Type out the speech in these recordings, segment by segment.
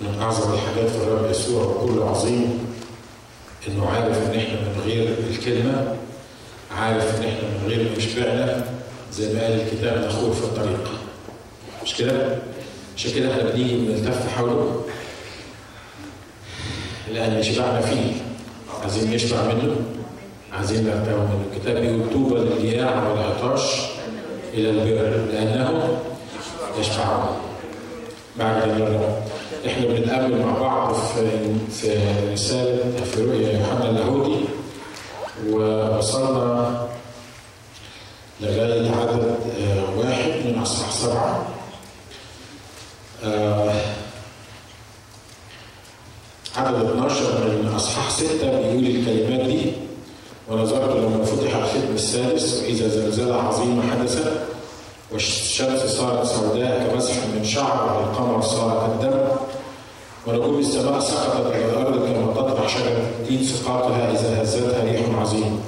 من أعظم الحاجات في الرب يسوع وكل عظيم إنه عارف إن إحنا من غير الكلمة عارف إن إحنا من غير ما يشبعنا زي ما قال الكتاب نخوض في الطريق. مش كده؟ عشان كده إحنا بنيجي بنلتف حوله. لأن شبعنا فيه عايزين نشبع منه عايزين نرتوي منه. الكتاب بيقول طوبى للجياع والعطاش إلى البر لأنه يشبعون بعد الرب. إحنا بنتقابل مع بعض في في رسالة في رؤيا يوحنا اللاهوتي ووصلنا لغاية عدد آه، واحد من أصحاح سبعة. آه، عدد 12 من أصحاح 6 بيقول الكلمات دي ونظرت لما فتح الختم السادس وإذا زلزال عظيمه حدثت والشمس صارت سوداء كمسح من شعر والقمر صار كالدم ونجوم السماء سقطت على الأرض كما تطرح شجره التين سقاطها إذا هزتها ريح عظيم.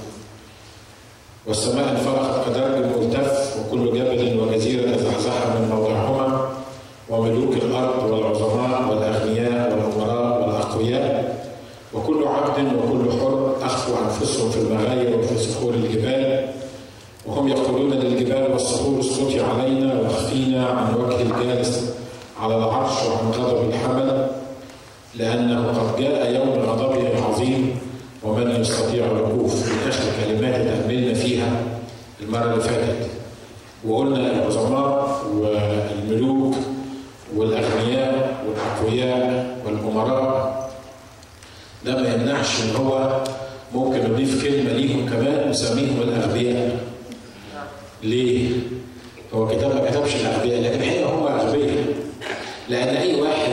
والسماء انفرقت كدرب ملتف وكل جبل وجزيرة تزحزح من موضعهما وملوك الأرض والعظماء والأغنياء والأمراء والأقوياء وكل عبد وكل حر أخفوا أنفسهم في المغاير وفي صخور الجبال وهم يقولون للجبال والصخور اسقطي علينا واخفينا عن وجه الجالس لأنه قد جاء يوم غضبه العظيم ومن يستطيع الوقوف دي اخر كلمات تاملنا فيها المرة اللي فاتت. وقلنا العظماء والملوك والأغنياء والأقوياء والأمراء ده ما يمنعش إن هو ممكن نضيف كلمة ليهم كمان نسميهم الأغبياء. ليه؟ هو كتاب ما كتبش الأغبياء لكن الحقيقة هم أغبياء. لأن أي واحد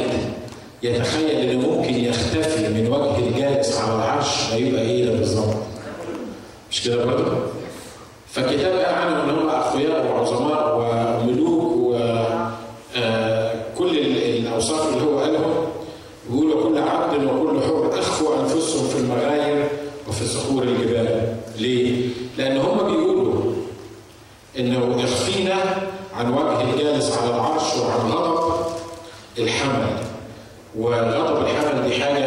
يتخيل انه ممكن يختفي من وجه الجالس على العرش هيبقى إيه ده بالظبط؟ مش كده برضه؟ فالكتاب قال عنهم إن هم أقوياء وعظماء وملوك و آه، كل ال- الأوصاف اللي هو قالهم بيقول وكل عبد وكل حر أخفوا أنفسهم في المغاير وفي صخور الجبال ليه؟ لأن هم بيقولوا إنه اخفينا عن وجه الجالس على العرش وعن غضب الحمل وغضب الحمل دي حاجة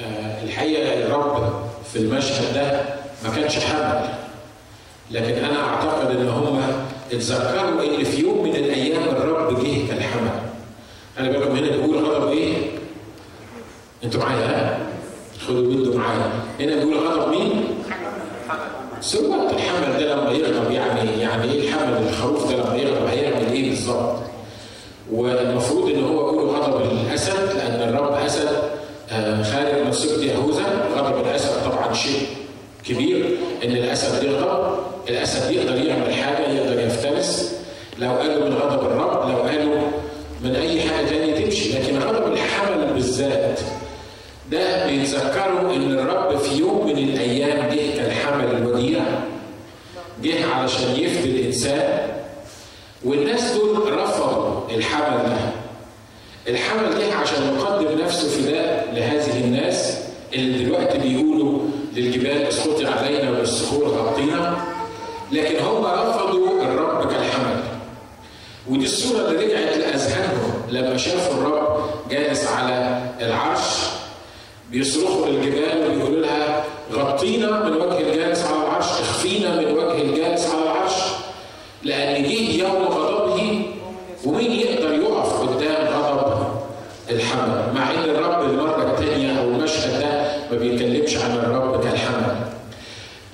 آه، الحقيقة الرب في المشهد ده ما كانش حمل لكن أنا أعتقد إن هم اتذكروا إن في يوم من الأيام الرب جه كالحمل خلي بالكم هنا بيقول غضب إيه؟ أنتوا معايا ها؟ خدوا ودوا معايا هنا بيقول غضب مين؟ سوى الحمل ده لما يغضب يعني يعني إيه الحمل الخروف ده لما يغضب هيعمل إيه بالظبط؟ والمفروض إن هو يقول غضب الاسد لأن الرب اسد آه، خارج من سبط يهوذا. غضب الاسد طبعا شيء كبير. إن الأسد يغضب الأسد يقدر يعمل حاجة يقدر يفترس. لو قالوا من غضب الرب لو قالوا من أي حاجة تانية تمشي. لكن غضب الحمل بالذات ده بيتذكروا إن الرب في يوم من الأيام جه كالحمل الوديع جه علشان يفدي الإنسان. والناس دول رفضوا الحمل ده. الحمل جه عشان يقدم نفسه فداء لهذه الناس اللي دلوقتي بيقولوا للجبال اسقطي علينا والصخور غطينا. لكن هم رفضوا الرب كالحمل. ودي الصورة اللي رجعت لأذهانهم لما شافوا الرب جالس على العرش. بيصرخوا للجبال وبيقولوا لها غطينا من وجه الجالس على العرش اخفينا من وجه لأن جه يوم غضبه ومين يقدر يقف قدام غضب الحمل مع إن الرب المرة الثانية أو المشهد ده ما بيتكلمش عن الرب كالحمل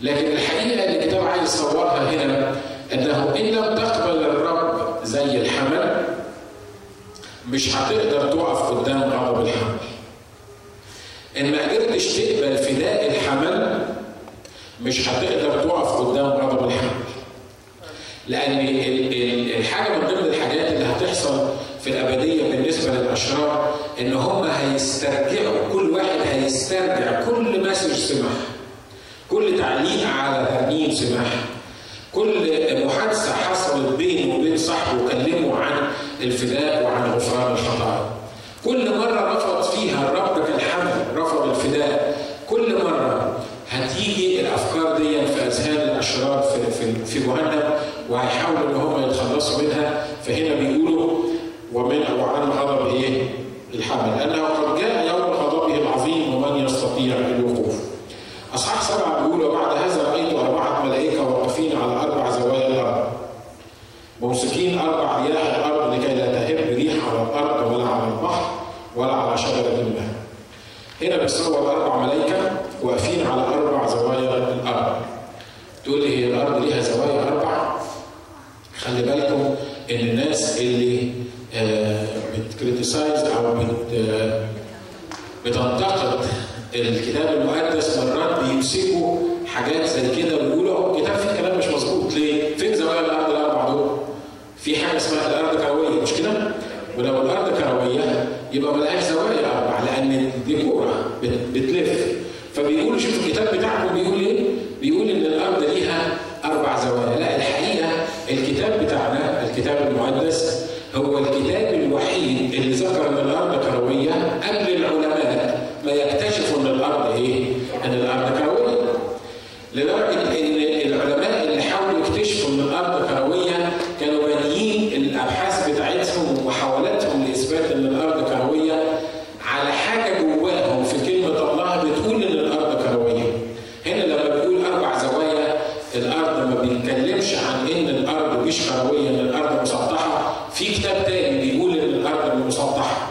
لكن الحقيقة اللي الكتاب عايز يصورها هنا أنه إن لم تقبل الرب زي الحمل مش هتقدر تقف قدام غضب الحمل إن ما قدرتش تقبل فداء الحمل مش هتقدر تقف قدام غضب الحمل لأن ال- ال- الحاجة من ضمن الحاجات اللي هتحصل في الأبدية بالنسبة للأشرار إن هم هيسترجعوا كل واحد هيسترجع كل مسج سمح كل تعليق على ترنيم سماح. كل محادثة حصلت بينه وبين صاحبه وكلمه عن الفداء وعن غفران الخطايا كل مرة رفض فيها الرب كالحمل رفض الفداء. كل مرة هتيجي الأفكار دي في أذهان الأشرار في, في, في جهنم وهيحاولوا إن هم يتخلصوا منها. فهنا بيقولوا ومن وعن غضب إيه؟ الحمل لأنه قد جاء يوم غضبه العظيم ومن يستطيع الوقوف. أصحاح سبعة بيقول وبعد هذا رأيت أربعة ملائكة واقفين على أربع زوايا الأرض. ممسكين أربع رياح الأرض لكي لا تهب ريح على الأرض ولا على البحر ولا على شجرة ما هنا بيصور أربع ملائكة. واقفين على أربع زوايا الأرض تقول لي هي الأرض ليها زوايا أربع خلي بالكم إن الناس اللي آه، بتكريتيسايز أو بت آه، بتنتقد الكتاب المقدس مرات بيمسكوا حاجات زي كده ويقولوا اهو الكتاب فيه كلام مش مظبوط ليه؟ فين زوايا الأرض الأربع دول؟ في حاجة اسمها الأرض كروية مش كده؟ ولو الأرض كروية يبقى ملهاش زوايا أربع لأن دي كوره بت- بتلف فبيقولوا شوفوا الكتاب بتاعكم بيقول إيه؟ بيقول إن الأرض ليها أربع زوايا، لا الحقيقة الكتاب بتاعنا الكتاب المقدس هو الكتاب الوحيد اللي ذكر إن الأرض كروية قبل العلماء ما يكتشفوا إن الأرض إيه؟ إن الأرض كروية. لدرجه ان العلماء اللي حاولوا يكتشفوا ان الأرض كرويه كانوا بانيين الابحاث بتاعتهم ومحاولاتهم لاثبات ان الأرض كرويه على حاجة جواهم في كلمه الله بتقول ان الأرض كرويه. هنا لما بيقول أربع زوايا الأرض ما بيتكلمش عن ان الأرض مش كرويه ان الأرض مسطحه في كتاب تاني بيقول ان الأرض مسطحه.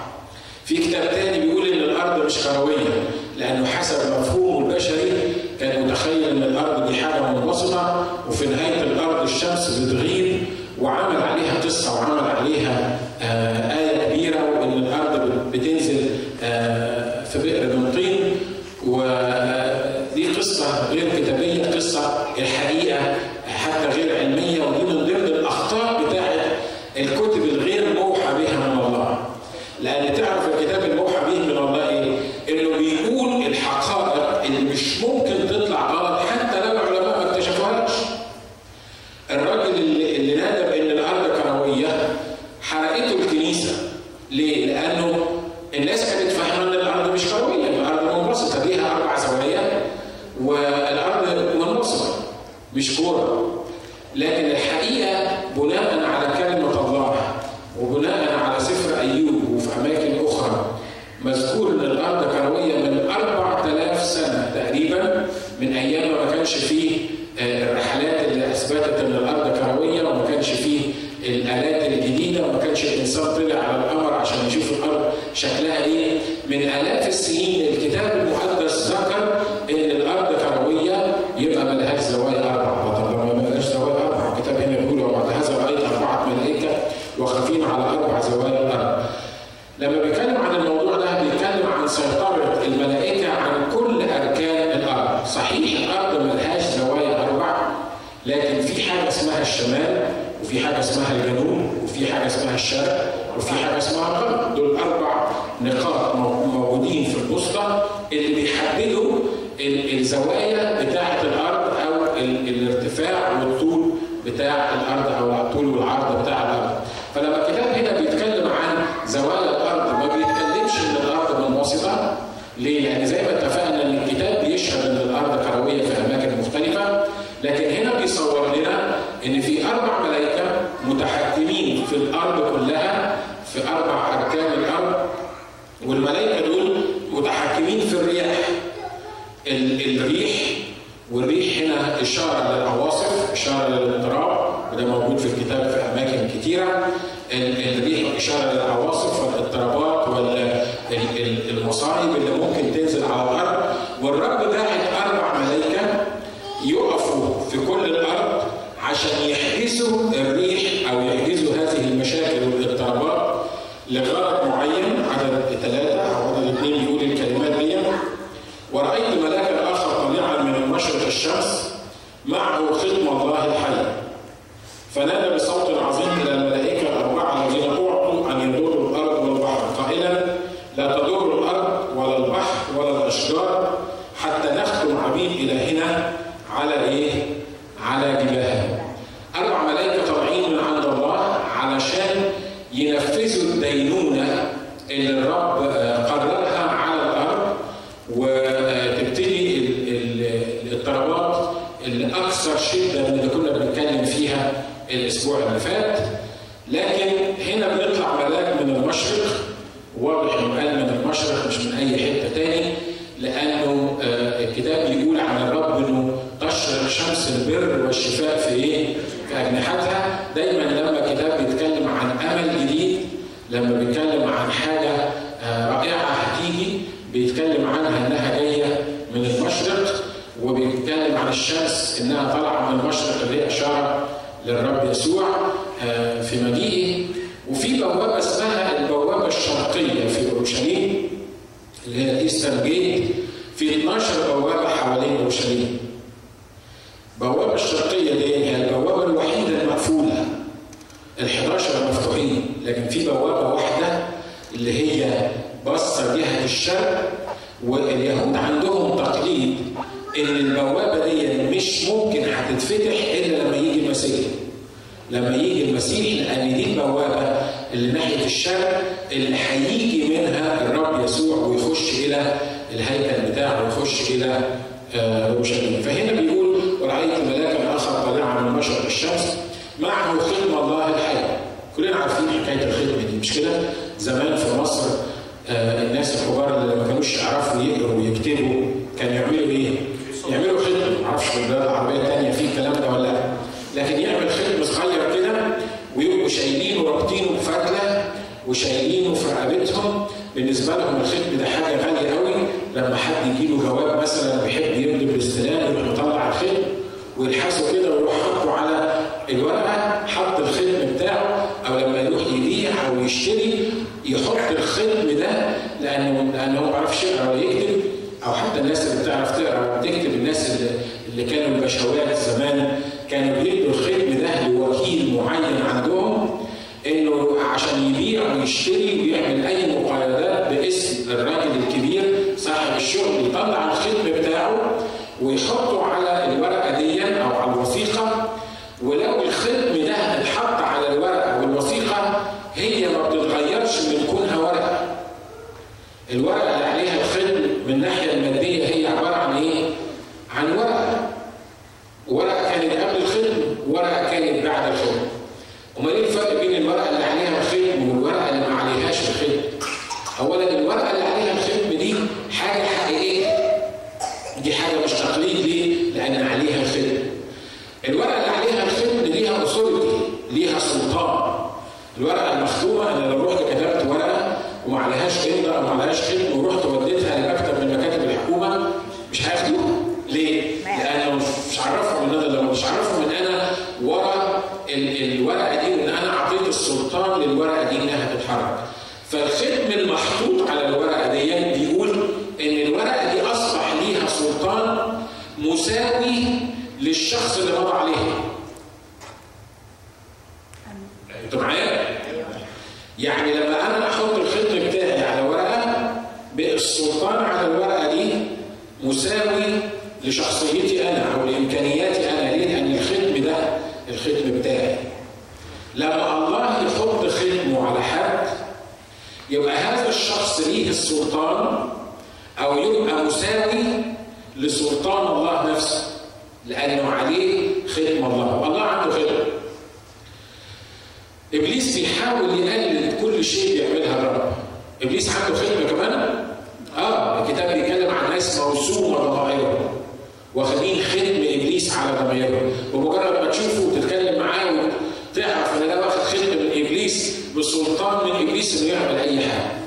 في كتاب تاني بيقول ان الأرض مش كرويه لأنه حسب مفهومه البشري كان متخيل ان الأرض دي حاجة منبسطه وفي نهايه الأرض الشمس بتغيب وعمل عليها قصه وعمل عليها آه إيه كبيره وان الأرض بتنزل آه في بئر من طين ودي قصه غير كتابيه قصه الحقيقة حتى غير علميه ودي من ضمن الاخطاء بتاعت الكتب الغير موحى بها من الله لأن تعرف الكتاب الموحى به من الله إيه؟ انه بيقول الحقائق اللي مش ممكن تطلع غلط حتى لو العلماء ما اكتشفوهاش. الراجل اللي, اللي نادى بان الأرض كرويه حرقته الكنيسه. ليه؟ لأنه الناس كانت فاهمه ان الأرض مش كرويه، الأرض منبسطه ليها أربع زوايا والارض منبسطه مش كوره. لكن الحقيقة بناء على كلمه الله وبناء على سفر ايوب وفي اماكن أخرى مذكور ان الأرض كرويه من 4000 سنه تقريبا من أيام ما كانش فيه آه، الرحلات اللي اثبتت إن الأرض كروية وما كانش فيه الآلات الجديدة وما كانش الإنسان طلع على القمر عشان يشوف الأرض شكلها إيه. من الاف السنين الكتاب المقدس ذكر ان الأرض كرويه يبقى ملهاش زوايا أربع طب لما ملهاش زوايا أربع الكتاب هنا بيقول وبعد هذا رايت اربعه ملائكه واقفين على أربع زوايا الأرض لما بيتكلم عن الموضوع ده بيتكلم عن سيطرة الملائكة عن كل أركان الأرض صحيح الأرض ملهاش زوايا أربع لكن في حاجة اسمها الشمال وفي حاجة اسمها الجنوب الشرق وفي حاجة اسمها الغرب دول أربع نقاط مو- موجودين في الوسطى اللي بيحددوا ال- الزوايا بتاعة الأرض أو ال- الارتفاع والطول بتاع الأرض أو الطول والعرض بتاع الأرض فلما الكتاب هنا بيتكلم عن زوايا الأرض ما بيتكلمش إن الأرض منبسطه ليه؟ لأن زي ما اتفقنا ان الكتاب بيشهد ان الأرض كرويه في اماكن مختلفه لكن هنا بيصور لنا ان في أربع ملائكه متحكمين في الأرض كلها في أربع اركان الأرض والملائكه دول متحكمين في الرياح ال- الريح والريح هنا إشارة للعواصف إشارة للاضطراب وده موجود في الكتاب في أماكن كتيرة ال- الريح إشارة للعواصف والاضطرابات والمصائب اللي ممكن تنزل على الأرض والرب باعت أربع ملائكة يقفوا في كل الأرض عشان يحجزوا الريح أو يحجزوا هذه المشاكل والاضطرابات لغرض معين عدد ثلاثة أو عدد اثنين بيقول الكلمات دي ورأيت ملاكا آخر طالعا من المشرق الشمس معه ختم الله الحي فنادى بصوت عظيم إلى الملائكة الأربعة الذين أعطوا أن يضروا الأرض والبحر قائلا لا تضر الأرض ولا البحر ولا الأشجار حتى نختم عبيد إلهنا على إيه؟ على جباههم أربع ملائكة طالعين من عند الله علشان ينفذوا الدينونة اللي الرب آه، قررها على الأرض وتبتدي ال- ال- الاضطرابات الأكثر شدة من اللي كنا بنتكلم فيها الأسبوع اللي فات لكن هنا بيطلع ملاك من المشرق واضح ان المشرق مش من اي حتة تاني لأنه آه، الكتاب بيقول عن الرب انه البر والشفاء في إيه؟ في أجنحتها دايما لما الكتاب بيتكلم عن أمل جديد لما بيتكلم عن حاجة آه، رائعة هتيجي بيتكلم عنها إنها جاية من المشرق وبيتكلم عن الشمس إنها طالعة من المشرق اللي هي إشارة للرب يسوع آه، في مجيئه وفي بوابه اسمها البوابه الشرقيه في اورشليم اللي هي الايستر جيت في 12 بوابه حوالين اورشليم. البوابه الشرقيه دي هي البوابه الوحيده المقفوله. ال 11 مفتوحين لكن في بوابه واحدة اللي هي باصه جهه الشرق واليهود عندهم تقليد ان البوابه دي مش ممكن هتتفتح الا لما يجي المسيح. لما يجي المسيح لأن دي البوابه اللي ناحيه الشرق اللي هيجي منها الرب يسوع ويخش إلى الهيكل بتاعه ويخش إلى آه، اورشليم فهنا بيقول ورايت ملاكا اخر طالعا من مشرق الشمس معه ختم الله الحي كلنا عارفين حكايه الختم دي مش كده زمان في مصر آه، الناس الكبار اللي ما كانوش يعرفوا يقروا ويكتبوا كانوا يعملوا إيه؟ يعملوا ختم معرفش في البلاد العربيه الثانية في الكلام ده ولا لا لكن يعمل ختم صغير كده ويبقوا شايلينه ورابطينه بفتله وشايلينه في رقبتهم. بالنسبة لهم الختم ده حاجة غالية قوي. لما حد يجي له جواب مثلا بيحب يمضي بالاستلام يروح مطلع الختم ويلحسه كده ويروح حاطه على الورقة حط الختم بتاعه أو لما يروح يبيع أو يشتري يحط الختم ده لأنه لأنه ما بيعرفش يقرأ ولا يكتب أو حتى الناس اللي بتعرف تقرأ وتكتب الناس اللي, اللي كانوا البشوات زمان كانوا بيدوا الختم ده لوكيل معين عندهم إنه عشان يبيع ويشتري ويعمل أي مقايضات باسم الراجل الكبير صاحب الشغل يطلع الختم بتاعه ويحطه على الورقه دي أو على الوثيقه ولو الختم ده اتحط على الورقه والوثيقه هي ما بتتغيرش من كونها ورقه. الورقه اللي عليها الختم من الناحيه الماديه هي عباره عن إيه؟ عن ورقه. ورقه كانت قبل الختم وورقه كانت بعد الختم. امال إيه الفرق بين الورقه اللي عليها الختم والورقه اللي ما عليهاش الختم؟ اولا الورقه اللي عليها الختم دي حاجة حقيقيه. دي حاجة مش تقليد ليه؟ لأن عليها الختم. الورقه اللي عليها الختم ليها اثورتي، ليها سلطان. الورقه المختومه أنا لو رحت كتبت ورقه وما عليهاش امضاء أو ما عليهاش ختم ورحت وديتها لمكتب من مكاتب الحكومة مش هياخدوها. ليه؟ لأن مش عرفهم ان أنا لو مش عرفهم ان أنا ورا ال- الورقه دي وان أنا اعطيت السلطان للورقه دي انها تتحرك. فالختم المحطوط على الورقه دي بيقول ان الورقه دي اصبح ليها سلطان مساوي للشخص اللي مضى عليها. أنتوا معايا؟ يعني لما أنا أحط الختم بتاعي على ورقه بقى السلطان على الورقه دي مساوي لشخصيتي أنا أو لامكانياتي أنا ليه؟ لأن الختم ده الختم بتاعي. لما الله يحط ختمه على حد يبقى هذا الشخص ليه السلطان أو يبقى مساوي لسلطان الله نفسه لأنه عليه ختم الله، الله عنده ختم. إبليس بيحاول يقلد كل شيء بيعملها الرب. إبليس عنده ختم كمان؟ آه الكتاب بيتكلم عن ناس موسومة ضمائرهم. واخدين ختم إبليس على ضمائرهم، بمجرد ما تشوفه وتتكلم معاه تعرف إن ده واخد ختم من إبليس بسلطان من إبليس إنه يعمل أي حاجة.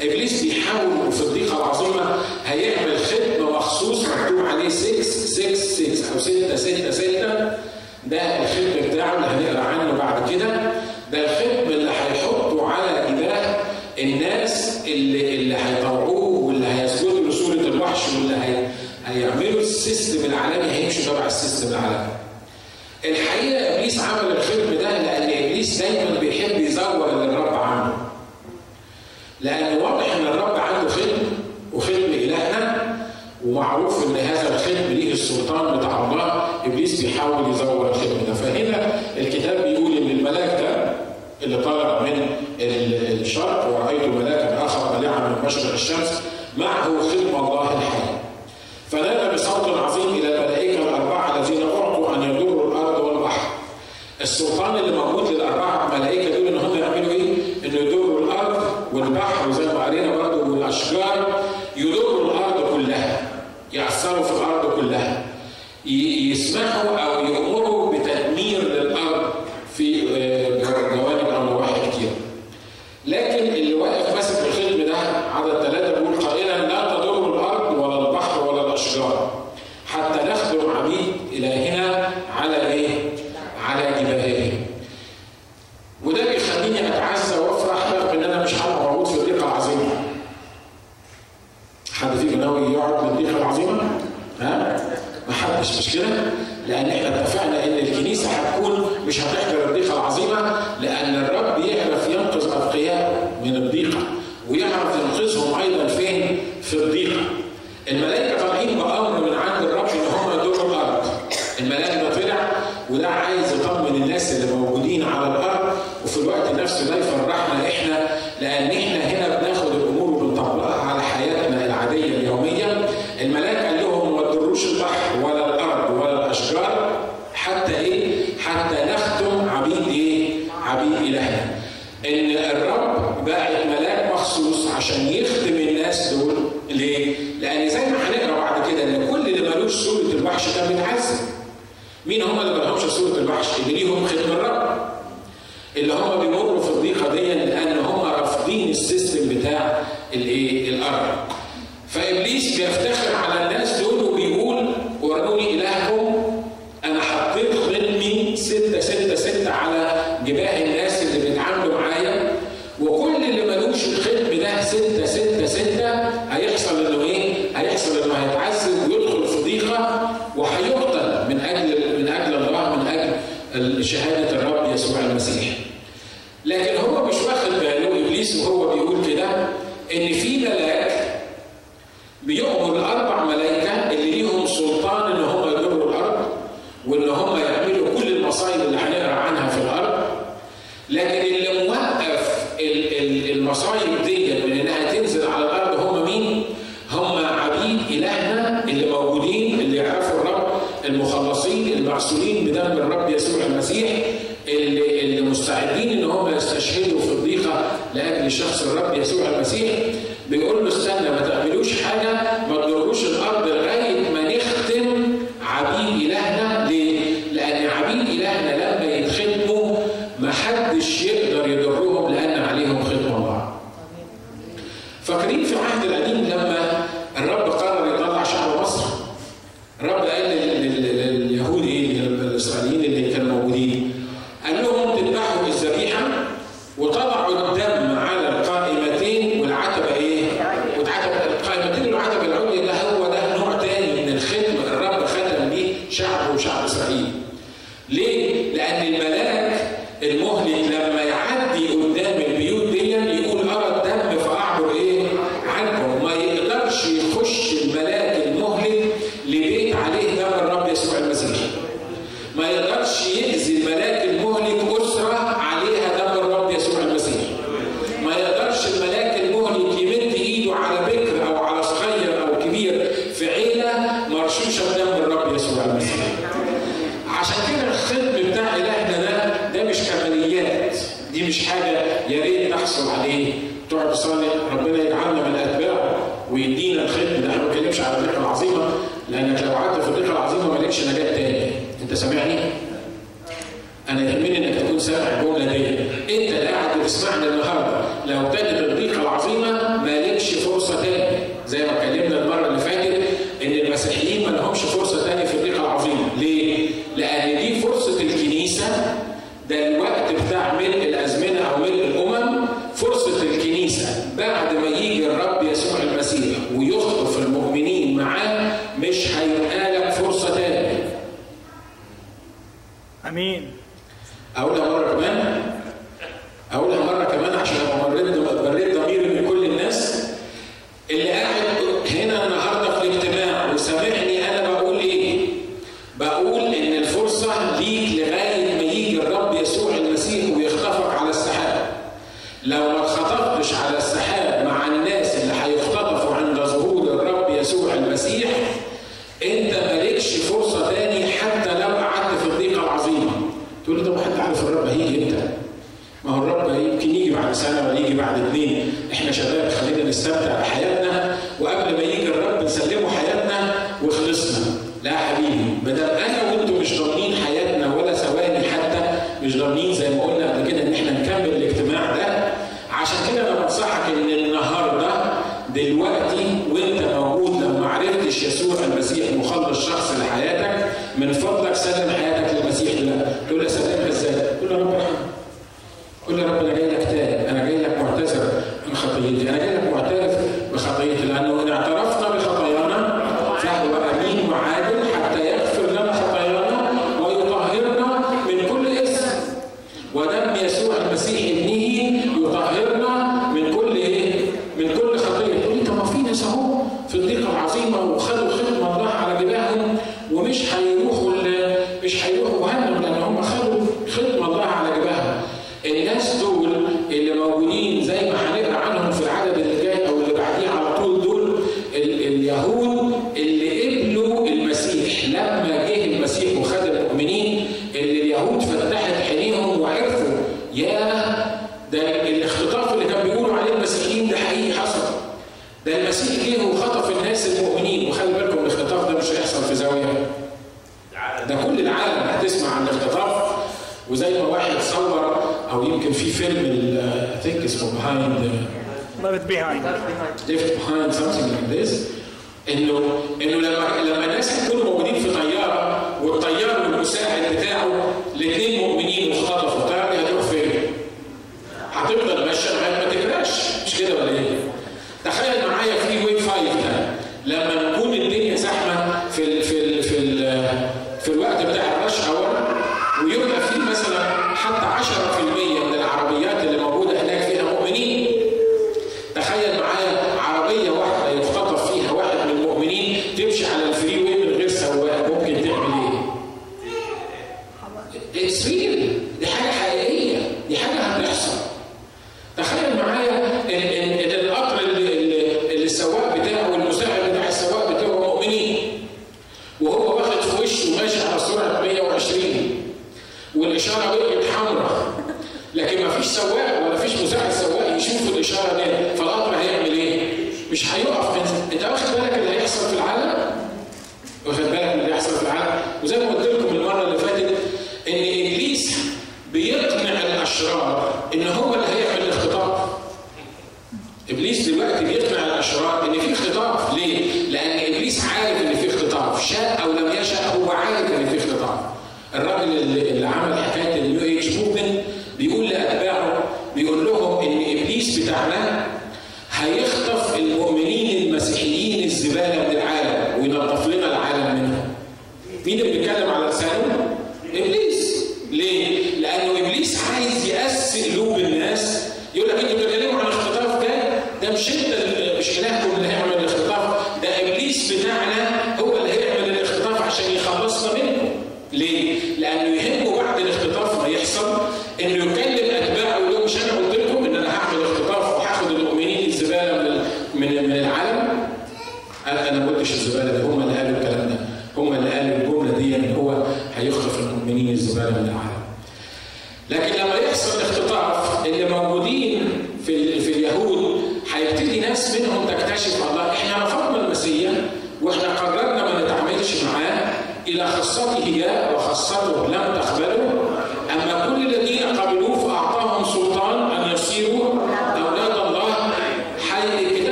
إبليس بيحاول في الضيقة العظيمة هيعمل ختم مخصوص مكتوب عليه 6 6 6 أو 6 6 6 ده الختم بتاعه اللي هنقرأ عنه بعد كده ده الختم اللي هيحطه على اله الناس اللي اللي هيطوعوه واللي هيسجدوا لصورة الوحش واللي هي هيعملوا ال system العالمي هيمشوا تبع ال system العالمي. الحقيقة إبليس عمل الختم ده لأن إبليس دايما بيحب يزور اللي الرب. لأن واضح إن الرب عنده ختم وختم إلهنا ومعروف إن هذا الختم ليه السلطان بتاع الله إبليس بيحاول يزور الختم ده. فهنا الكتاب بيقول إن الملاك ده اللي طالع من ال- الشرق ورأيت ملاكا آخر طالعا من مشرق الشمس معه ختم الله الحي فنادى بصوت عظيم إلى الملائكة الأربعة الذين أعطوا أن يضروا الأرض والبحر. السلطان اللي موجود يتأثروا في الأرض كلها. يسمحوا أو لكن اللي موقف المصايب دي من إنها تنزل على الأرض هم مين؟ هم عبيد إلهنا اللي موجودين اللي يعرفوا الرب المخلصين المعصومين بدم الرب يسوع المسيح اللي, اللي مستعدين إن هم يستشهدوا في الضيقة لاجل شخص الرب يسوع المسيح بيقول له استنى ما تعملوش حاجة ما تضروش الأرض لهمش فرصه behind, the left behind, left behind something like this. إنه إنه لما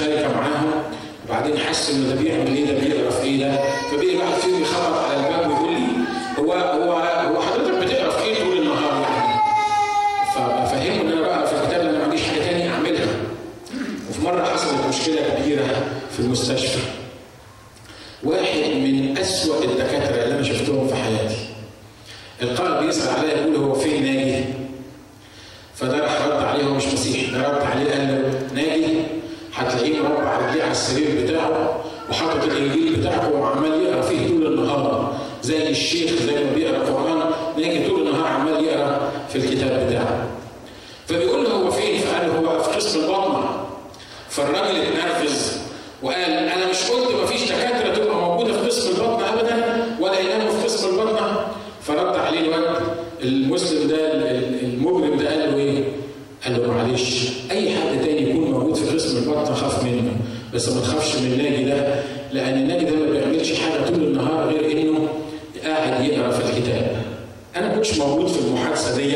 شارك معاهم وبعدين حس إنه ده بيعمل إيه ده بيقرا في إيه ده فبقي واحد فيهم يخبط على الباب ويقول لي هو هو هو حضرتك بتقرا في إيه طول النهار يعني؟ ففهمه إن أنا بقرا في الكتاب لأن ما عنديش حاجة ثانية أعملها. وفي مرة حصلت مشكلة كبيرة في المستشفى. واحد من أسوأ الدكاترة اللي أنا شفتهم في حياتي. القائد بيسال عليا يقول هو فين السرير بتاعه وحاطط الإنجيل بتاعه وعمال يقرأ فيه طول النهار. زي الشيخ زي ما بيقرأ قران لكن طول النهار عمال يقرأ في الكتاب بتاعه. فبيقول له هو فين؟ فقال هو في قسم البطنة. فالراجل بس ما تخافش من الناجي ده لأن الناجي ده ما بيعملش حاجة طول النهار غير إنه قاعد يقرأ في الكتاب. أنا ما كنتش موجود في المحادثة دي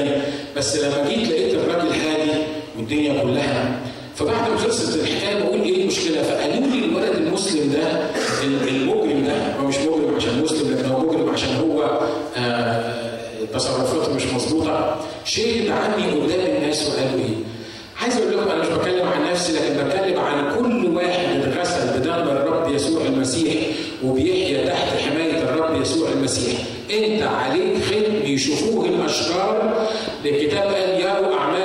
بس لما جيت لقيت الراجل هادي والدنيا كلها. فبعد ما خلصت الحكاية بقول إيه المشكلة؟ فقالوا لي الولد المسلم ده المجرم ده هو مش مجرم عشان مسلم لكن هو مجرم عشان هو آه، تصرفاته مش مظبوطة. شيل عني أنا مش بتكلم عن نفسي لكن بتكلم عن كل واحد اتغسل بدم الرب يسوع المسيح وبيحيا تحت حماية الرب يسوع المسيح. إنت عليك ختم يشوفوه الاشرار للكتاب قال يروا أعمال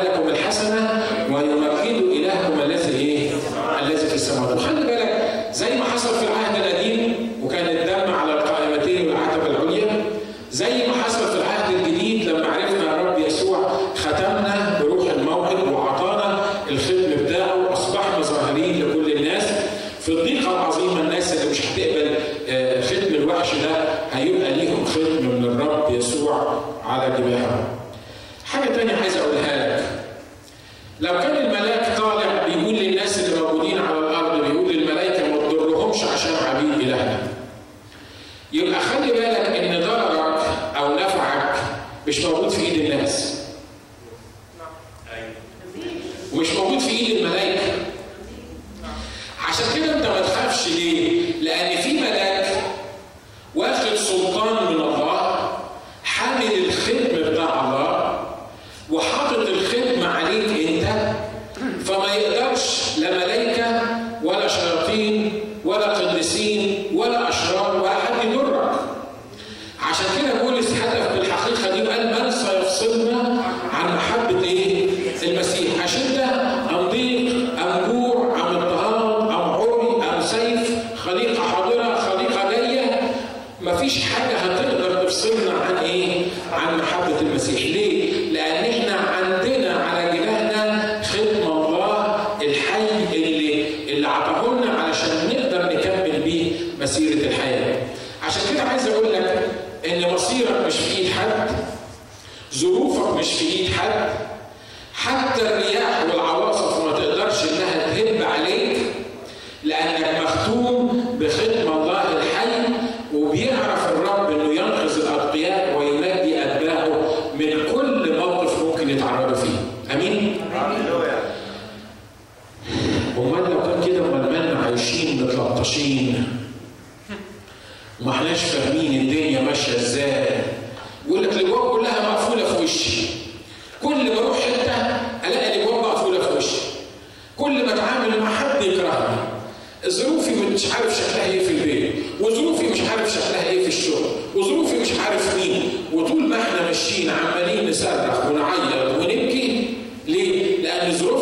ما احناش فاهمين الدنيا ماشية إزاي. يقول لك الأبواب كلها مقفولة في وشي. كل ما أروح حتة ألاقي الأبواب مقفولة في وشي. كل ما أتعامل مع حد يكرهني. ظروفي مش عارف شكلها إيه في البيت وظروفي مش عارف شكلها إيه في الشغل وظروفي مش عارف مين. وطول ما إحنا ماشيين عمالين نصرخ ونعيط ونبكي ليه؟ لأن ظروف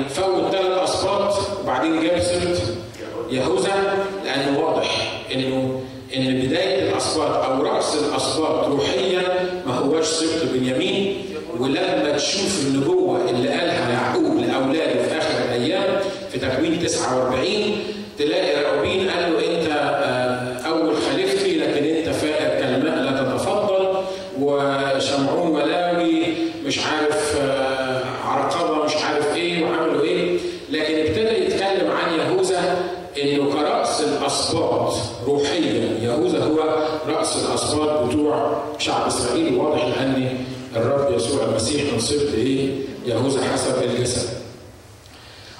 يعني فوت ثلاث أسباط وبعدين جاب سيرة يهوذا لأن واضح انه إن بداية الأسباط أو رأس الأسباط روحيا ما هواش سيرة بنيامين. ولما تشوف النبوة اللي قالها يعقوب لأولاده في آخر الأيام في تكوين 49 تلاقي راوبين قال له شخصيه إيه؟ يهوذا حسب الجسد.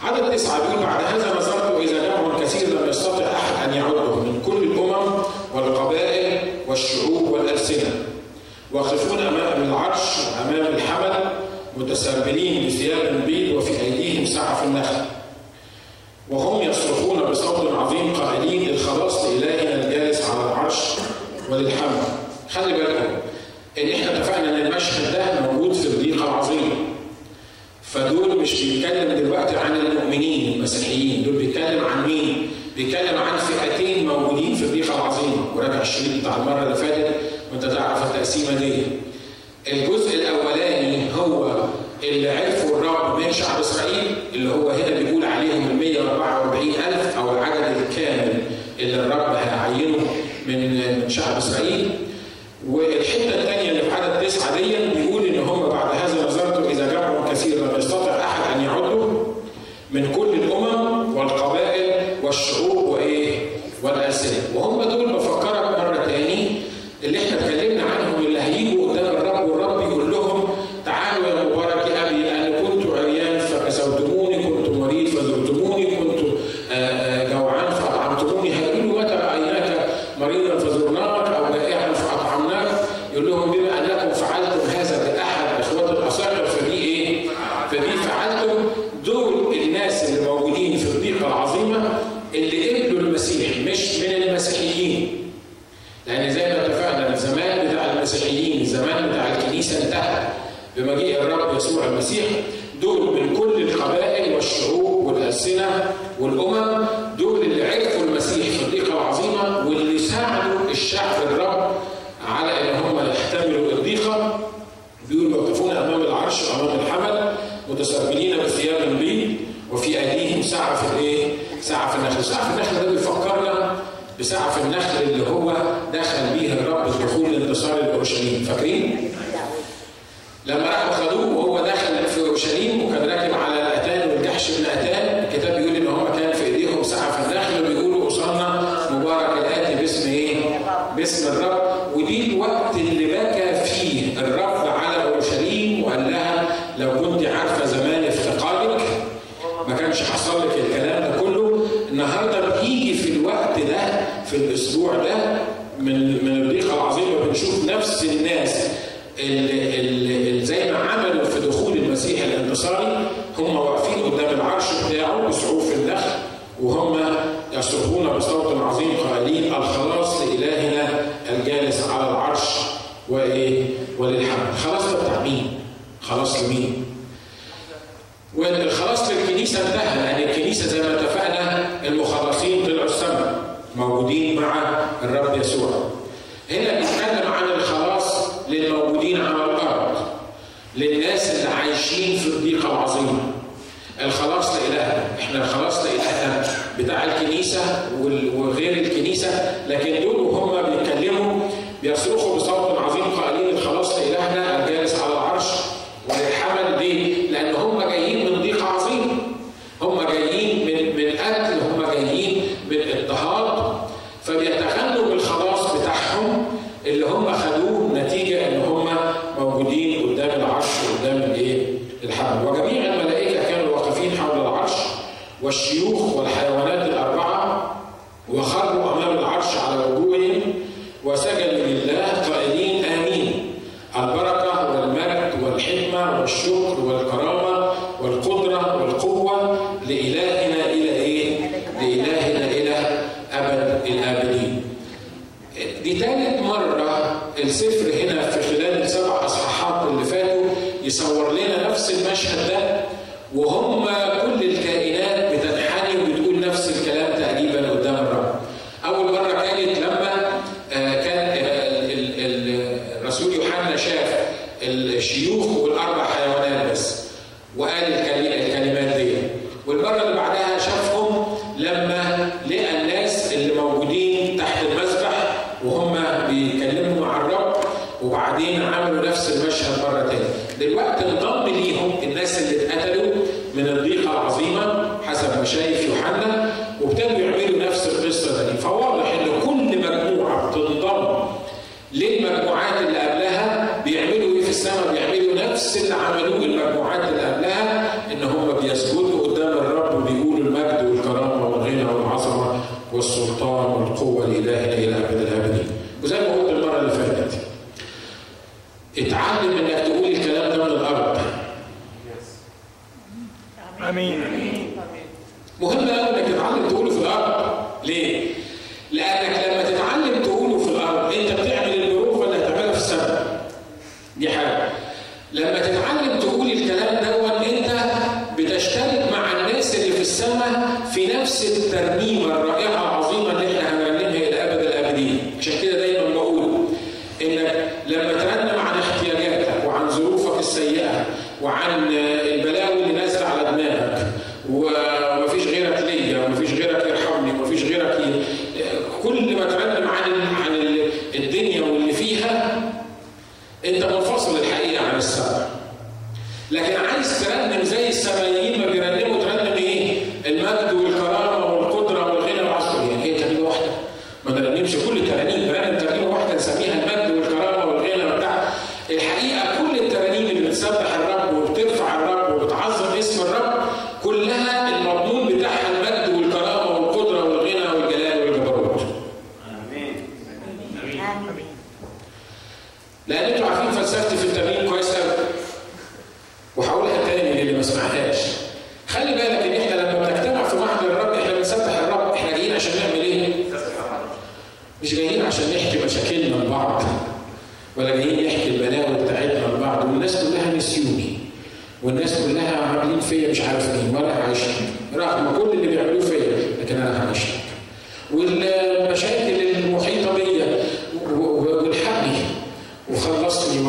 عدد تسعة بيقول بعد هذا نظرت اذا جمع نعم كثير لم يستطع أحد أن يعده من كل الأمم والقبائل والشعوب والألسنة. واقفون أمام العرش أمام الحمل متسربلين موجودين مع الرب يسوع. هنا بيتكلم عن الخلاص للموجودين على الأرض للناس اللي عايشين في الضيقه العظيمه الخلاص لإلهنا. إحنا الخلاص لإلهنا بتاع الكنيسة وغير الكنيسة لكن دول وهم بيتكلموا بيصرخوا بصوت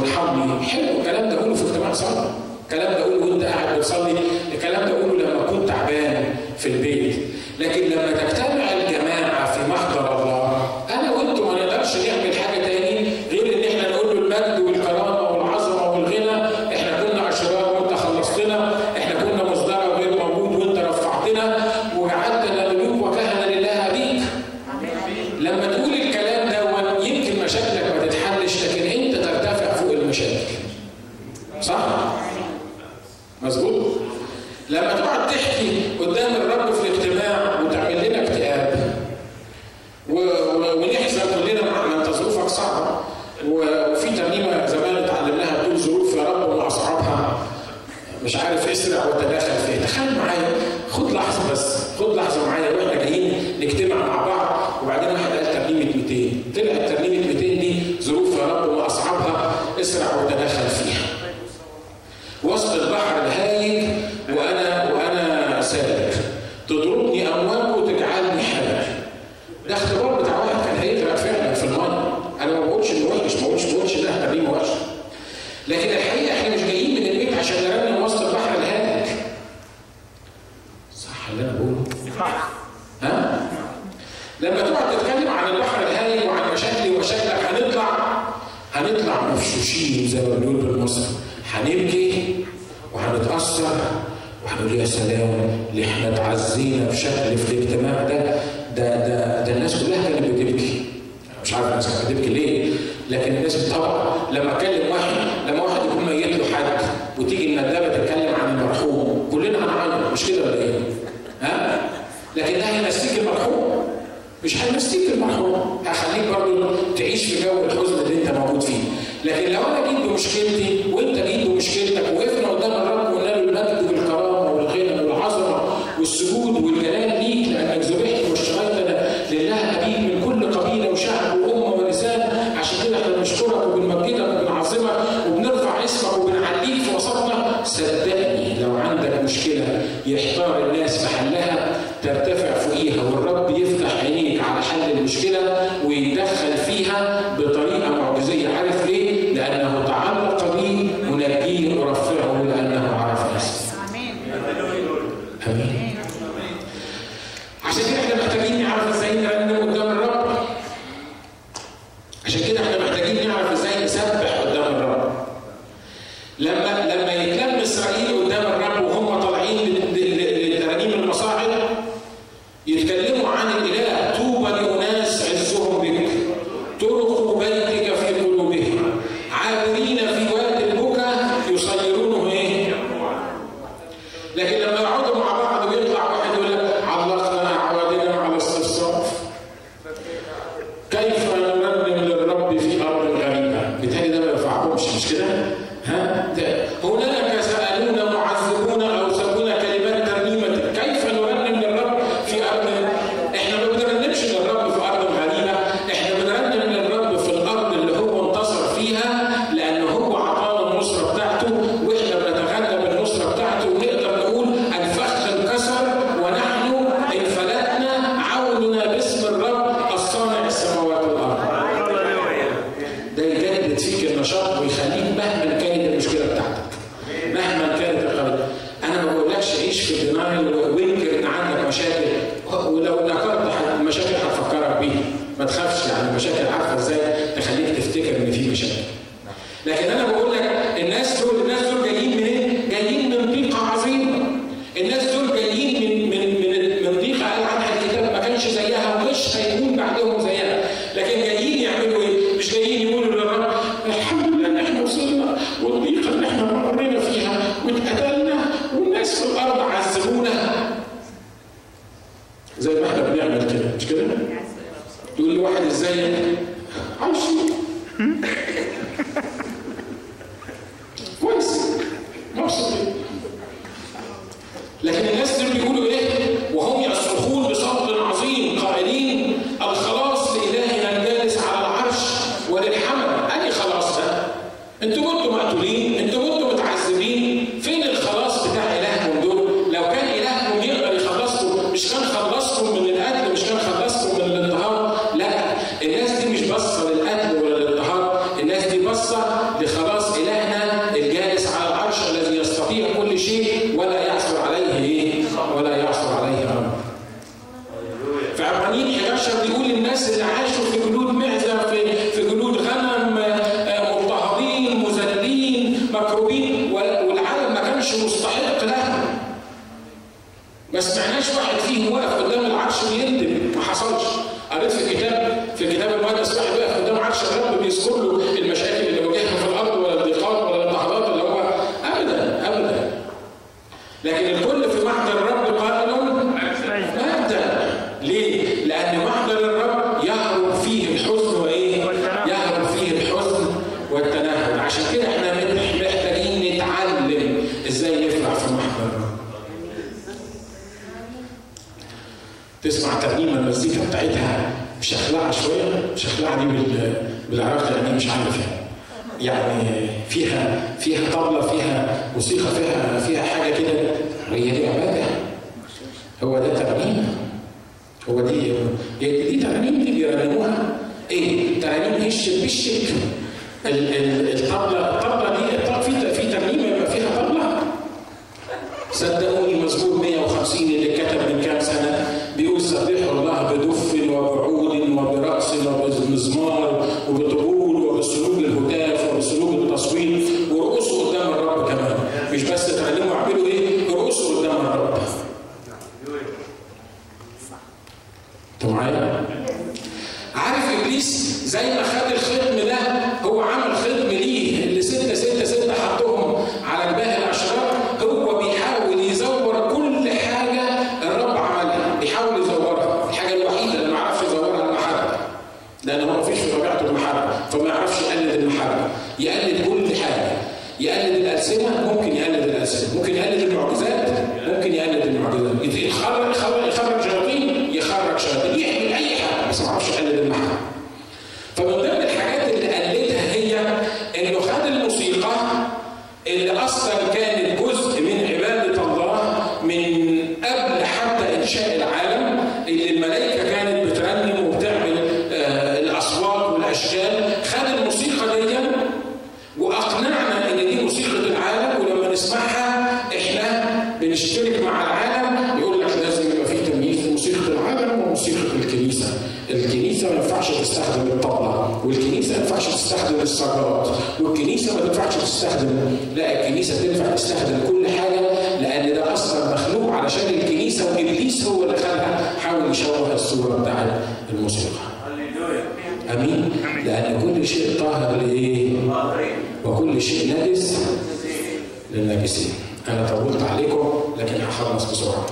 والحمد حلو الكلام ده اقوله في اجتماع صلاة. الكلام ده أقوله وأنت قاعد بتصلي. الكلام ده أقوله لما كنت تعبان في البيت. لكن هنستيك المرحوم مش هنستيك المرحوم هخليك برضه تعيش في جو الحزن اللي انت موجود فيه. لكن لو أنا جيت بمشكلتي وأنت جيت بمشكلتك وقفنا قدام الرب شخلعة شوية شخلعة دي بالعراق يعني مش عارف يعني يعني فيها فيها طبلة فيها موسيقى فيها فيها حاجة كده. هي دي عبادة. هو ده ترنيم هو دي هي دي ترنيم دي بيرنموها. إيه؟ ترنيم إيه الشرك الطبله الطبلة وموسيقى الكنيسة. الكنيسة ما ينفعش تستخدم الطبلة والكنيسة ما ينفعش تستخدم السجارات والكنيسة ما تنفعش تستخدم لا الكنيسة تنفع تستخدم كل حاجة لأن ده أصلا مخلوق علشان الكنيسة وإبليس هو اللي خلقها حاول يشوه الصورة بتاعت الموسيقى. آمين لأن كل شيء طاهر لإيه؟ وكل شيء نجس للناجسين. أنا طولت عليكم لكن هخلص بسرعة.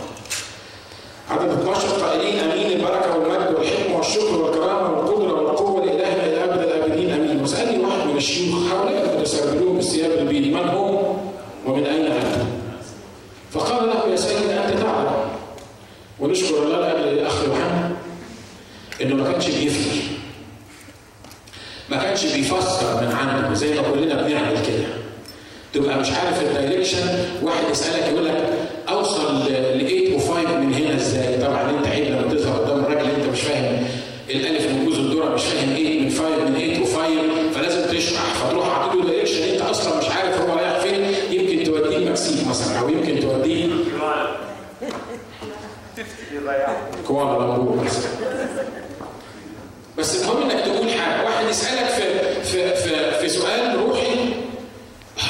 عدد 12 قائلين آمين البركة والمجد والحكمة والشكر والكرامة والقدرة والقوة لالهنا إلى أبد الأبدين. آمين. وسالني واحد من الشيوخ هؤلاء يستقبلون بالثياب البيض من هم ومن أين أنتم؟ فقال له يا سيدي أنت تعلم ونشكر الله لأجل الأخ يوحنا إنه ما كانش بيفتي ما كانش بيفسر من عنده زي ما كلنا بنعمل كده. تبقى مش عارف الدايركشن واحد يسألك يقول لك اوصل ل 805 من هنا إزاي؟ طبعا انت عيب لما تظهر قدام الراجل انت مش فاهم الالف من جوز الذره مش فاهم 8 من 5 من 805 فلازم تشرح فتروح حاطط له direction انت أصلا مش عارف هو رايح فين يمكن توديه المكسيك مثلا أو يمكن توديه كوالالمبور مثلا بس المهم انك تقول حاجة واحد يسالك في في في, في سؤال روحي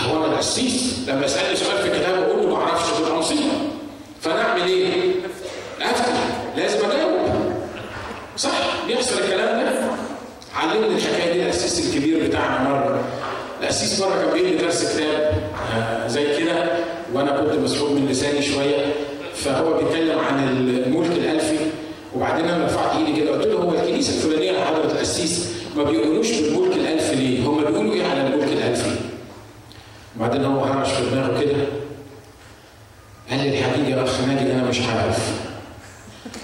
هو أنا قسيس لما يسالني سؤال في كتاب أقول له ما أعرفش تبقى مصيبه فنعمل إيه؟ افتي لازم اجاوب صح بيحصل الكلام ده علمني الحكاية دي القسيس الكبير بتاعنا مره القسيس مره كان بيدي درس كتاب آه زي كده وأنا كنت مسحوب من لساني شوية فهو بيتكلم عن الملك الالفي وبعدين أنا رفعت ايدي كده قلت له هو الكنيسه الفلانيه يا حضره القسيس ما بيقولوش بالملك الالفي ليه؟ هم بيقولوا إيه على الملك الالفي؟ وبعدين هو هرش في دماغه كده. قال لي الحقيقة يا أخ ناجي أنا مش عارف.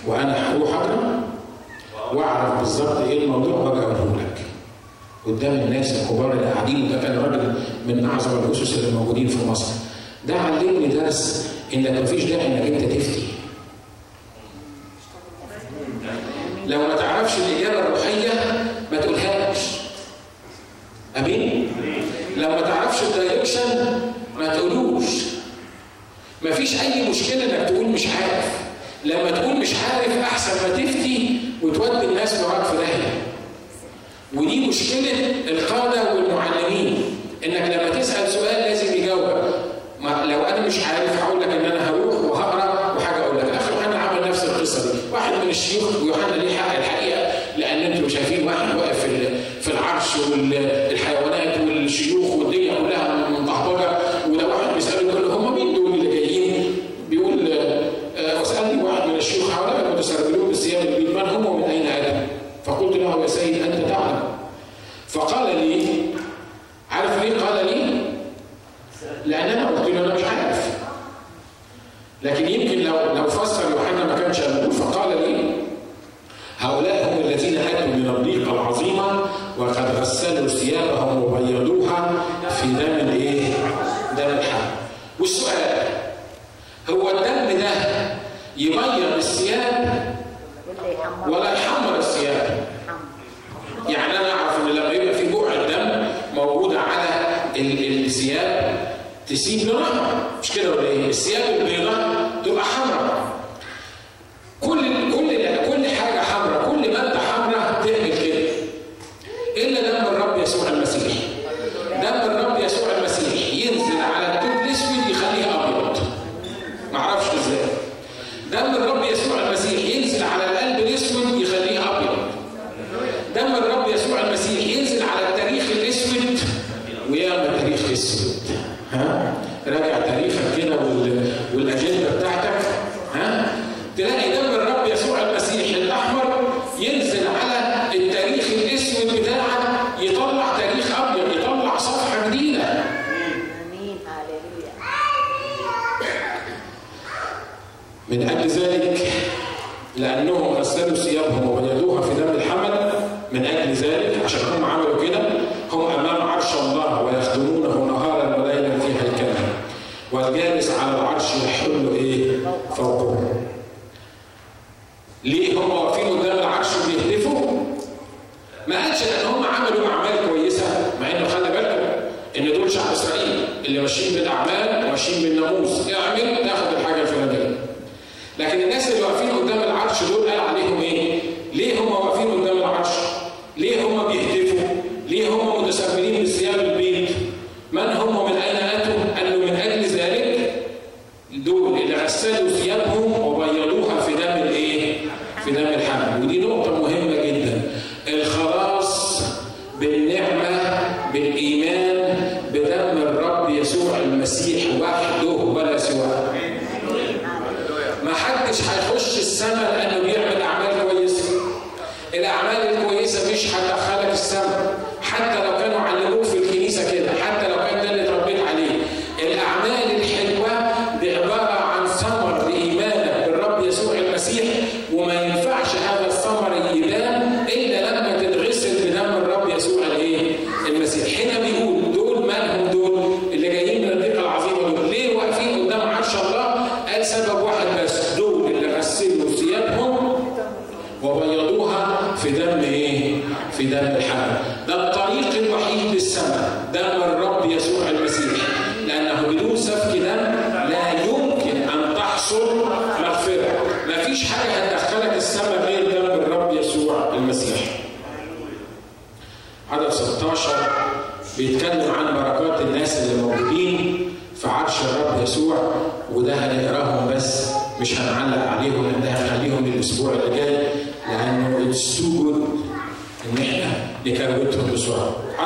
وأنا هروح اقرا وأعرف بالظبط إيه الموضوع وأجي اقوله لك. قدام الناس الكبار اللي قاعدين وده كان راجل من أعظم الأسس اللي موجودين في مصر. ده علمني درس انك مفيش داعي إنك أنت تفتي. لو ما تعرفش الإجابة الروحية ما تقولهاش. أمين لو ما تعرفش الدايركشن ما تقولوش ما فيش أي مشكلة إنك تقول مش عارف. لما تقول مش عارف أحسن ما تفتي وتودي الناس وراك في داهيه ودي مشكلة القادة والمعلمين إنك لما تسأل سؤال لازم يجاوبك. ما لو أنا مش عارف هقول لك إن أنا هروح وهقرأ وحاجة أقول لك. أخي يوحنا عمل نفس القصة دي. واحد من الشيوخ ويوحنا ليه حق الحقيقة؟ لأن أنتم شايفين واحد واقف في العرش والحيوانات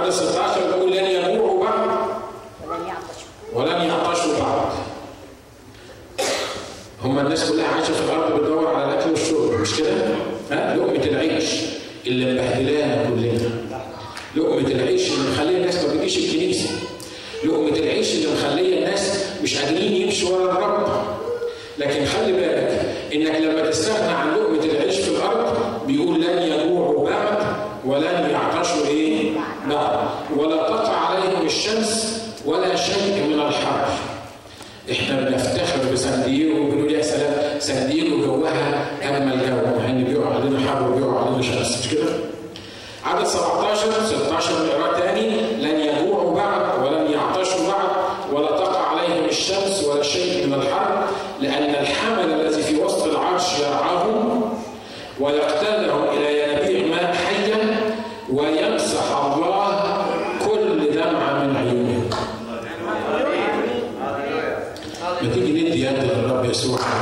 بسرعة. عدد 16 بيقول لن يجوعوا بعد ولن يعطشوا ولن يعطشوا بعد. هم الناس كلها عايشه في الأرض بتدور على الاكل والشرب مش كده؟ ها لقمه العيش اللي مبهدلانا كلنا. لقمه العيش اللي مخليه الناس ما بتجيش الكنيسه. لقمه العيش اللي مخليه الناس مش قادرين يمشوا ورا الرب. لكن خلي بالك انك لما تستغنى عن لقمه العيش في الأرض بيقول لن يجوعوا بعد ولن يعطشوا إيه؟ بعد ولا تقع عليهم الشمس ولا شيء من الحر. إحنا بنفتخر بسان دييغو وبنقول يا سلام سان دييغو جوها اجمل جو مع ان بيقع علينا حر وبيقع علينا شمس مش كده؟ عدد 17 16 نقرا تاني لن يجوعوا بعد ولن يعطشوا بعد ولا تقع عليهم الشمس ولا شيء من الحر لأن الحمل الذي في وسط العرش يرعاهم ويقتلهم إلى ينابيع ماء حيا ويمسح الله كل دمعة من عيونهم ما تيجي ندي يد للرب يسوع أنا